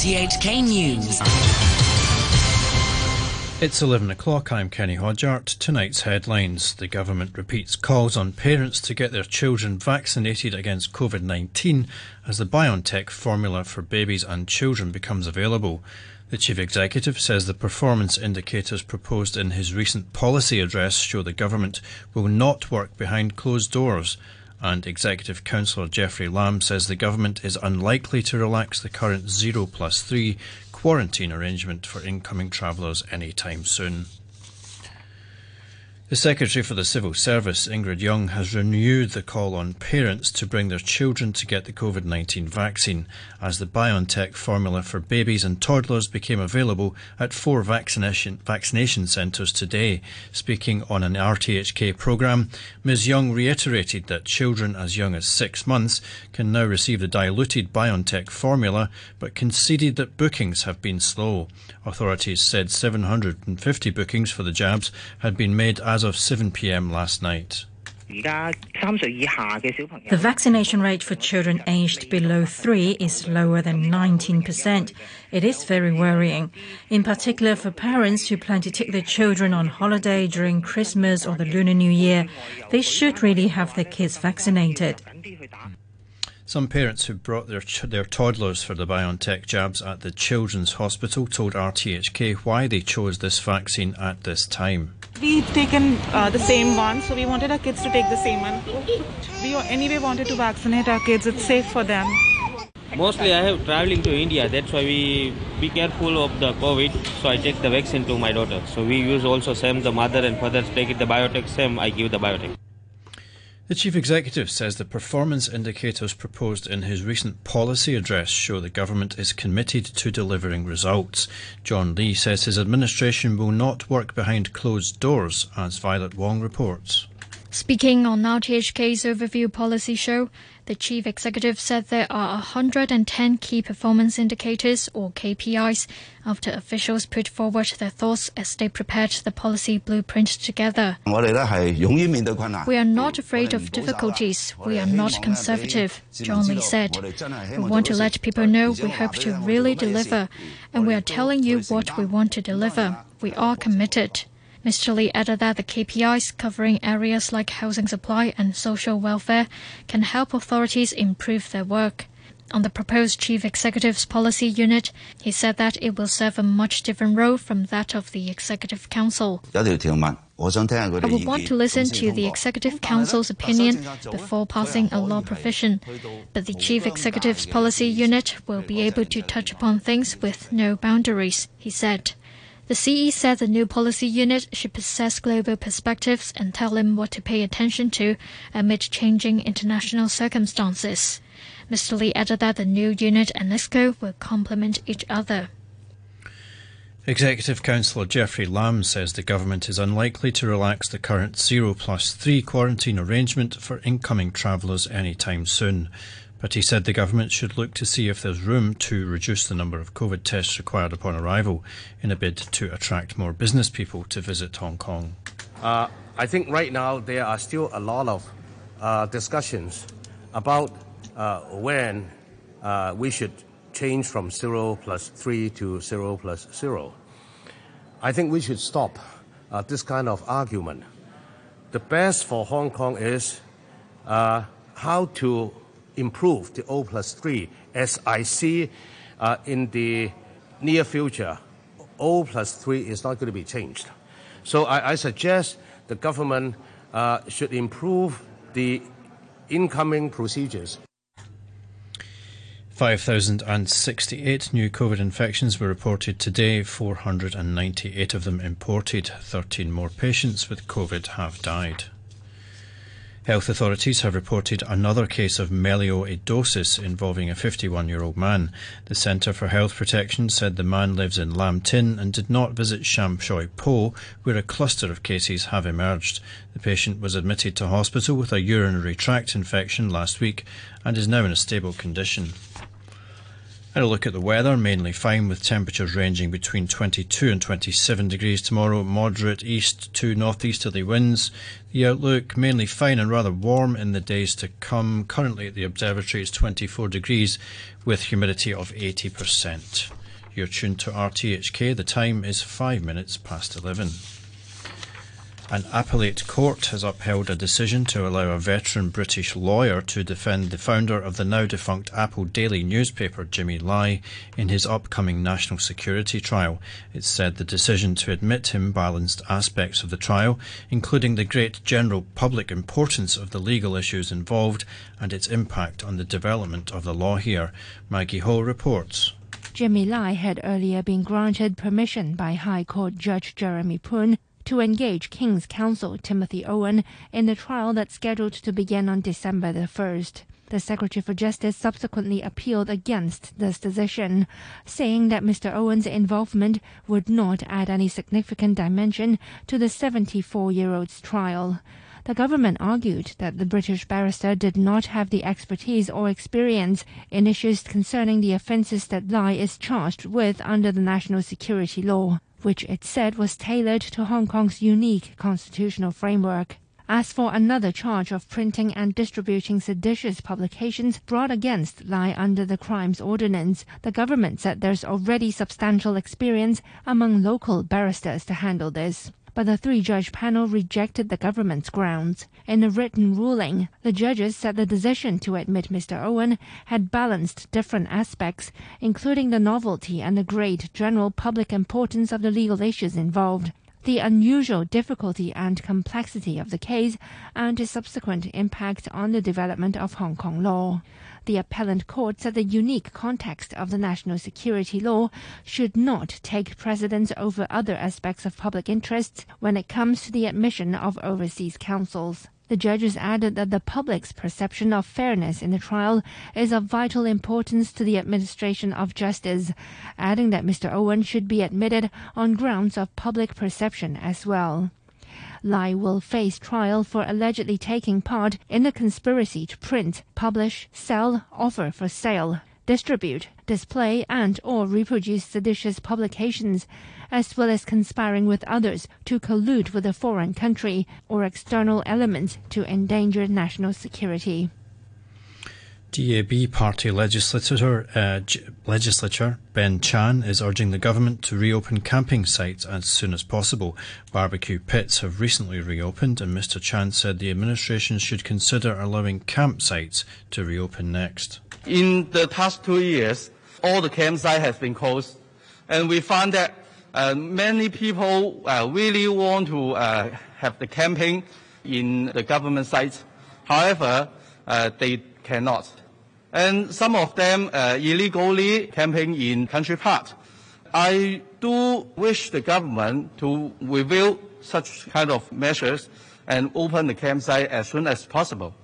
RTHK News. It's 11 o'clock. I'm Kenny Hodgart. Tonight's headlines. The government repeats calls on parents to get their children vaccinated against COVID 19 as the BioNTech formula for babies and children becomes available. The chief executive says the performance indicators proposed in his recent policy address show the government will not work behind closed doors. And Executive Councillor Jeffrey Lam says the government is unlikely to relax the current 0 plus 3 quarantine arrangement for incoming travellers anytime soon. The Secretary for the Civil Service, Ingrid Yeung, has renewed the call on parents to bring their children to get the COVID 19 vaccine as the BioNTech formula for babies and toddlers became available at four vaccination, vaccination centres today. Speaking on an RTHK programme, Ms. Yeung reiterated that children as young as six months can now receive the diluted BioNTech formula, but conceded that bookings have been slow. Authorities said 750 bookings for the jabs had been made as of 7 pm last night. The vaccination rate for children aged below three is lower than 19%. It is very worrying, in particular for parents who plan to take their children on holiday during Christmas or the Lunar New Year. They should really have their kids vaccinated. Some parents who brought their ch- their toddlers for the BioNTech jabs at the Children's Hospital told RTHK why they chose this vaccine at this time. We've taken uh, the same one, so we wanted our kids to take the same one. We anyway wanted to vaccinate our kids. It's safe for them. Mostly, I have traveling to India. That's why we be careful of the COVID. So I take the vaccine to my daughter. So we use also same the mother and father take it the biotech same. I give the biotech. The chief executive says the performance indicators proposed in his recent policy address show the government is committed to delivering results. John Lee says his administration will not work behind closed doors, as Violet Wong reports. Speaking on RTHK's Overview Policy Show, the chief executive said there are 110 key performance indicators, or KPIs, after officials put forward their thoughts as they prepared the policy blueprint together. We are not afraid of difficulties. We are not conservative, John Lee said. We want to let people know we hope to really deliver, and we are telling you what we want to deliver. We are committed. Mr. Lee added that the KPIs covering areas like housing supply and social welfare can help authorities improve their work. On the proposed chief executive's policy unit, he said that it will serve a much different role from that of the executive council. I would want to listen to the executive council's opinion before passing a law provision, but the chief executive's policy unit will be able to touch upon things with no boundaries, he said. The CE said the new policy unit should possess global perspectives and tell him what to pay attention to amid changing international circumstances. Mr. Lee added that the new unit and NEXCO will complement each other. Executive Councillor Jeffrey Lam says the government is unlikely to relax the current 0 plus 3 quarantine arrangement for incoming travellers anytime soon. But he said the government should look to see if there's room to reduce the number of COVID tests required upon arrival in a bid to attract more business people to visit Hong Kong. Uh, I think right now there are still a lot of uh, discussions about uh, when uh, we should change from 0 plus 3 to 0 plus 0. I think we should stop uh, this kind of argument. The best for Hong Kong is uh, how to improve the O plus 3 as I see uh, in the near future. O plus 3 is not going to be changed. So I, I suggest the government uh, should improve the incoming procedures. 5,068 new COVID infections were reported today, 498 of them imported. 13 more patients with COVID have died. Health authorities have reported another case of melioidosis involving a 51 year old man. The Centre for Health Protection said the man lives in Lam Tin and did not visit Sham Shui Po, where a cluster of cases have emerged. The patient was admitted to hospital with a urinary tract infection last week and is now in a stable condition. And a look at the weather, mainly fine with temperatures ranging between 22 and 27 degrees tomorrow, moderate east to northeasterly winds. The outlook mainly fine and rather warm in the days to come. Currently at the observatory it's 24 degrees with humidity of 80%. You're tuned to RTHK. The time is 5 minutes past 11. An appellate court has upheld a decision to allow a veteran British lawyer to defend the founder of the now defunct Apple Daily newspaper, Jimmy Lai, in his upcoming national security trial. It said the decision to admit him balanced aspects of the trial, including the great general public importance of the legal issues involved and its impact on the development of the law here. Maggie Ho reports. Jimmy Lai had earlier been granted permission by High Court Judge Jeremy Poon to engage King's counsel Timothy Owen in the trial that's scheduled to begin on December the 1st. The Secretary for Justice subsequently appealed against this decision, saying that Mr. Owen's involvement would not add any significant dimension to the 74 year old's trial. The government argued that the British barrister did not have the expertise or experience in issues concerning the offences that Lai is charged with under the national security law which it said was tailored to Hong Kong's unique constitutional framework. As for another charge of printing and distributing seditious publications brought against Lai under the Crimes Ordinance, the government said there's already substantial experience among local barristers to handle this but the three judge panel rejected the government's grounds. In a written ruling, the judges said the decision to admit Mr. Owen had balanced different aspects, including the novelty and the great general public importance of the legal issues involved the unusual difficulty and complexity of the case, and its subsequent impact on the development of Hong Kong law. The appellant court said the unique context of the national security law should not take precedence over other aspects of public interest when it comes to the admission of overseas counsels. The judges added that the public's perception of fairness in the trial is of vital importance to the administration of justice, adding that Mr. Owen should be admitted on grounds of public perception as well. Lai will face trial for allegedly taking part in the conspiracy to print, publish, sell, offer for sale, distribute, display, and or reproduce seditious publications, as well as conspiring with others to collude with a foreign country or external element to endanger national security. DAB party legislator, uh, legislature Ben Chan is urging the government to reopen camping sites as soon as possible. Barbecue pits have recently reopened, and Mr. Chan said the administration should consider allowing campsites to reopen next. In the past two years, all the campsites have been closed, and we found that uh, many people uh, really want to uh, have the camping in the government sites. However, uh, they cannot and some of them uh, illegally camping in country park. I do wish the government to review such kind of measures and open the campsite as soon as possible.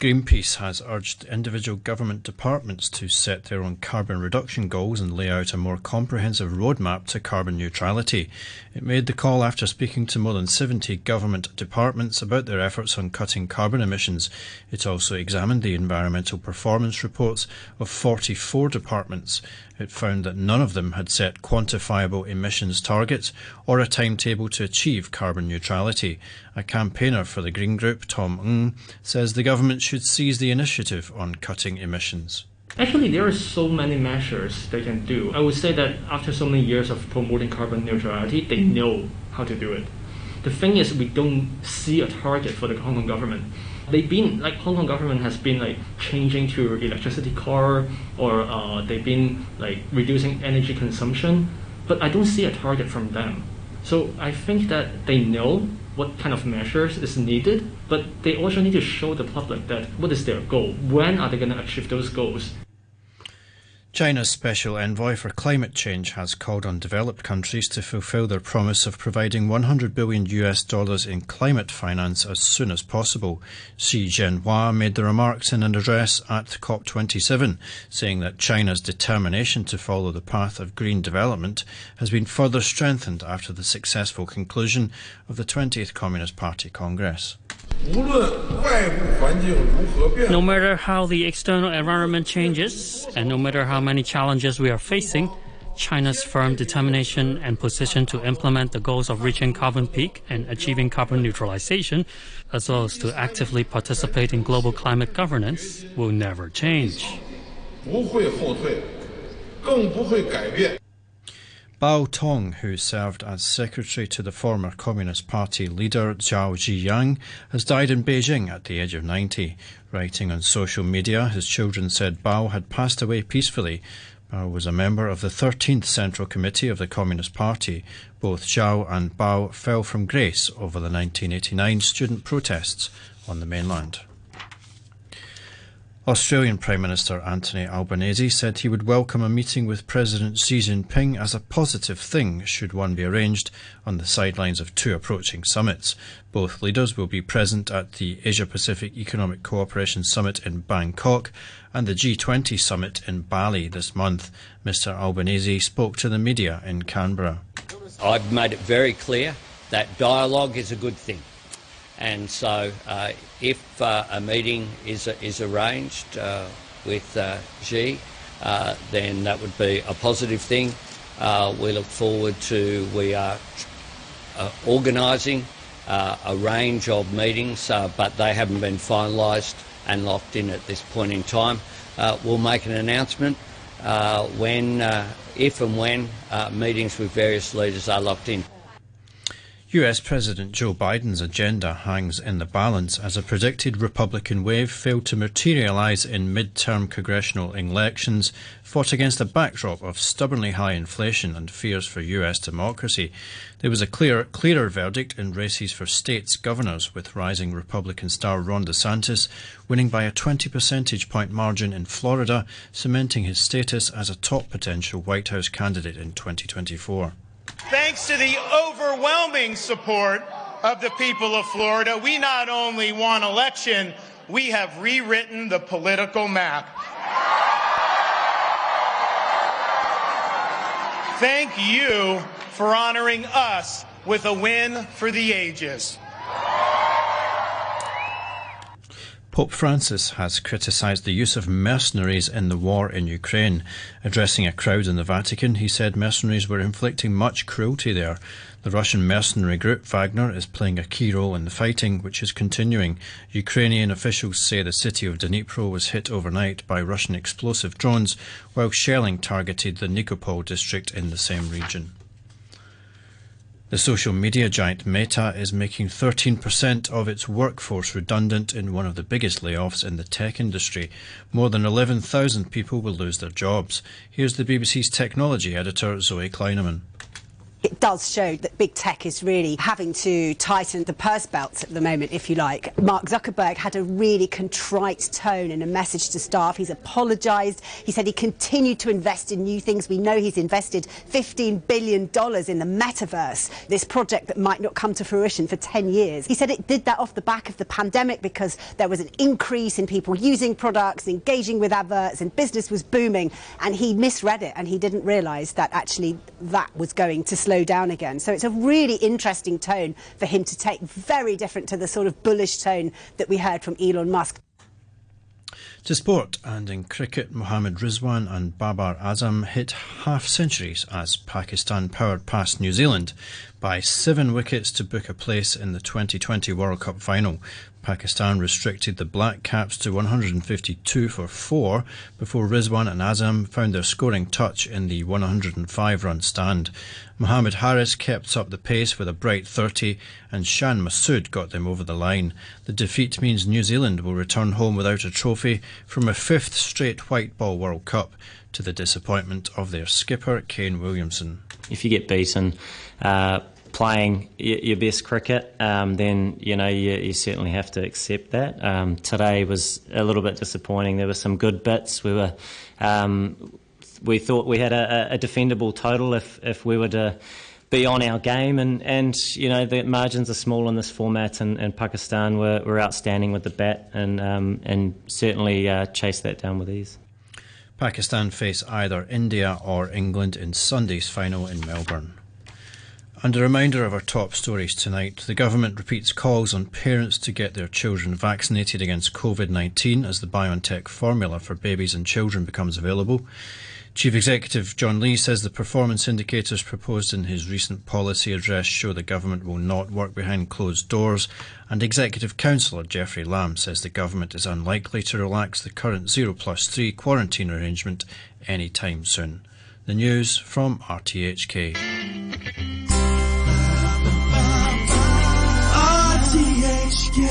Greenpeace has urged individual government departments to set their own carbon reduction goals and lay out a more comprehensive roadmap to carbon neutrality. It made the call after speaking to more than 70 government departments about their efforts on cutting carbon emissions. It also examined the environmental performance reports of 44 departments. It found that none of them had set quantifiable emissions targets or a timetable to achieve carbon neutrality. A campaigner for the Green Group, Tom Ng, says the government should seize the initiative on cutting emissions. Actually, there are so many measures they can do. I would say that after so many years of promoting carbon neutrality, they mm-hmm. know how to do it. The thing is, we don't see a target for the Hong Kong government they've been like Hong Kong government has been like changing to electricity car or uh, they've been like reducing energy consumption, but I don't see a target from them. So I think that they know what kind of measures is needed, but they also need to show the public that what is their goal, when are they going to achieve those goals. China's special envoy for climate change has called on developed countries to fulfill their promise of providing 100 billion US dollars in climate finance as soon as possible. Xie Zhenhua made the remarks in an address at COP27, saying that China's determination to follow the path of green development has been further strengthened after the successful conclusion of the 20th Communist Party Congress. No matter how the external environment changes, and no matter how many challenges we are facing, China's firm determination and position to implement the goals of reaching carbon peak and achieving carbon neutralization, as well as to actively participate in global climate governance, will never change. Bao Tong, who served as secretary to the former Communist Party leader Zhao Ziyang, has died in Beijing at the age of 90. Writing on social media, his children said Bao had passed away peacefully. Bao was a member of the 13th Central Committee of the Communist Party. Both Zhao and Bao fell from grace over the 1989 student protests on the mainland. Australian Prime Minister Anthony Albanese said he would welcome a meeting with President Xi Jinping as a positive thing should one be arranged on the sidelines of two approaching summits. Both leaders will be present at the Asia Pacific Economic Cooperation Summit in Bangkok and the G20 summit in Bali this month. Mr Albanese spoke to the media in Canberra. I've made it very clear that dialogue is a good thing. And so, uh, if uh, a meeting is, is arranged uh, with uh, Xi, uh, then that would be a positive thing. We look forward to, we are organising a range of meetings, but they haven't been finalised and locked in at this point in time. we'll make an announcement when, if and when meetings with various leaders are locked in. US President Joe Biden's agenda hangs in the balance as a predicted Republican wave failed to materialize in mid-term congressional elections fought against a backdrop of stubbornly high inflation and fears for US democracy. There was a clear, clearer verdict in races for states governors with rising Republican star Ron DeSantis winning by a 20 percentage point margin in Florida, cementing his status as a top potential White House candidate in 2024. Thanks to the overwhelming support of the people of Florida, we not only won election, we have rewritten the political map. Thank you for honoring us with a win for the ages. Pope Francis has criticised the use of mercenaries in the war in Ukraine. Addressing a crowd in the Vatican, he said mercenaries were inflicting much cruelty there. The Russian mercenary group Wagner is playing a key role in the fighting, which is continuing. Ukrainian officials say the city of Dnipro was hit overnight by Russian explosive drones, while shelling targeted the Nikopol district in the same region. The social media giant Meta is making 13% of its workforce redundant in one of the biggest layoffs in the tech industry. More than 11,000 people will lose their jobs. Here's the BBC's technology editor, Zoe Kleinman it does show that big tech is really having to tighten the purse belts at the moment, if you like. Mark Zuckerberg had a really contrite tone in a message to staff. He's apologised. He said he continued to invest in new things. We know he's invested $15 billion in the metaverse, this project that might not come to fruition for 10 years. He said it did that off the back of the pandemic because there was an increase in people using products, engaging with adverts, and business was booming. And he misread it and he didn't realise that actually that was going to slow down again. So it's a really interesting tone for him to take, very different to the sort of bullish tone that we heard from Elon Musk. To sport and in cricket, Mohammad Rizwan and Babar Azam hit half centuries as Pakistan powered past New Zealand by seven wickets to book a place in the 2020 World Cup final. Pakistan restricted the Black Caps to 152 for four before Rizwan and Azam found their scoring touch in the 105 run stand. Mohammad Haris kept up the pace with a bright 30 and Shan Masood got them over the line. The defeat means New Zealand will return home without a trophy from a fifth straight white ball World Cup to the disappointment of their skipper Kane Williamson. If you get beaten, uh, playing your best cricket, um, then you know you, you, certainly have to accept that. Um, today was a little bit disappointing. There were some good bits. We were um, we thought we had a, a, defendable total if if we were to be on our game, and, and you know the margins are small in this format, and, and Pakistan were, were outstanding with the bat, and um, and certainly uh, chased that down with ease. Pakistan face either India or England in Sunday's final in Melbourne. And a reminder of our top stories tonight. The government repeats calls on parents to get their children vaccinated against COVID 19 as the BioNTech formula for babies and children becomes available. Chief Executive John Lee says the performance indicators proposed in his recent policy address show the government will not work behind closed doors, and Executive Councillor Jeffrey Lam says the government is unlikely to relax the current 0 plus 3 quarantine arrangement anytime soon. The news from RTHK.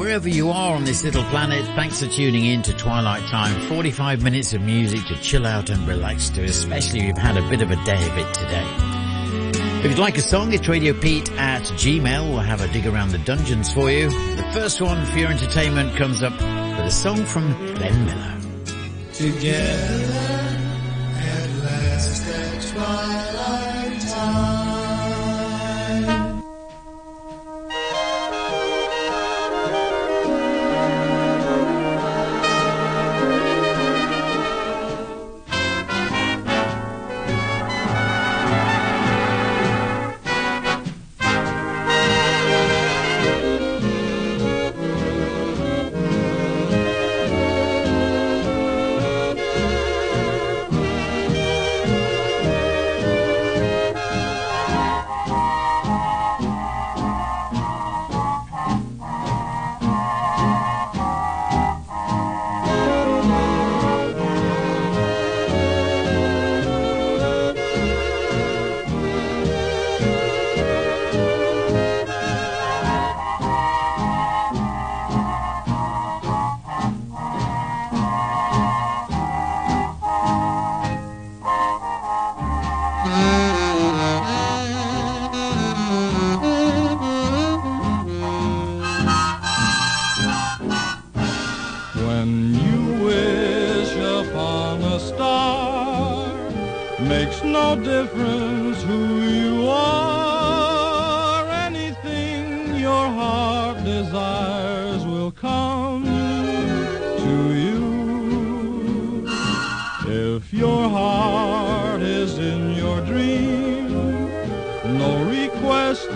Wherever you are on this little planet, thanks for tuning in to Twilight Time. 45 minutes of music to chill out and relax to, especially if you've had a bit of a day of it today. If you'd like a song, it's Radio Pete at Gmail. We'll have a dig around the dungeons for you. The first one for your entertainment comes up with a song from Glenn Miller. Together at last at twilight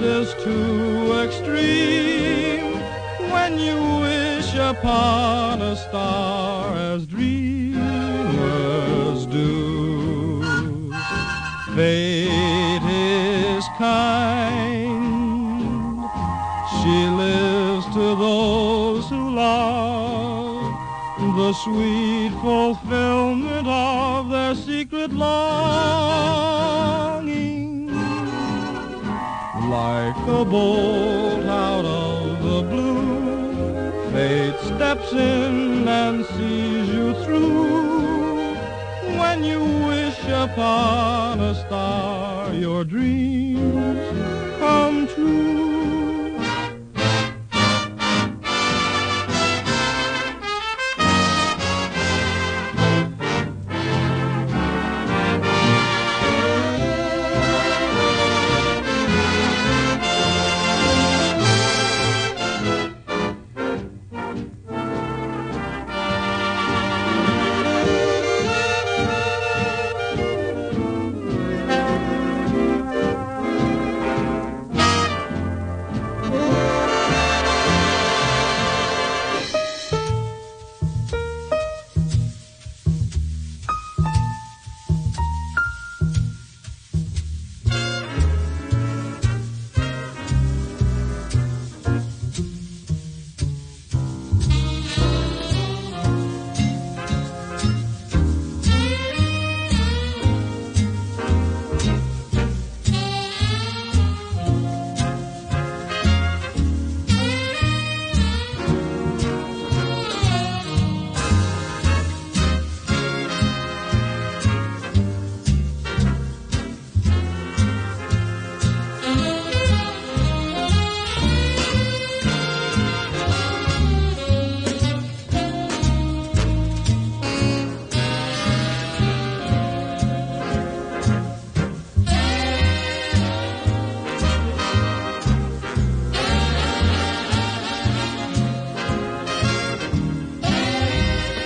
is too extreme. When you wish upon a star as dreamers do. Fate is kind. She lives to those who love the sweet fulfillment of their secret longing. Like a bolt out of the blue, fate steps in and sees you through. When you wish upon a star, your dreams come true.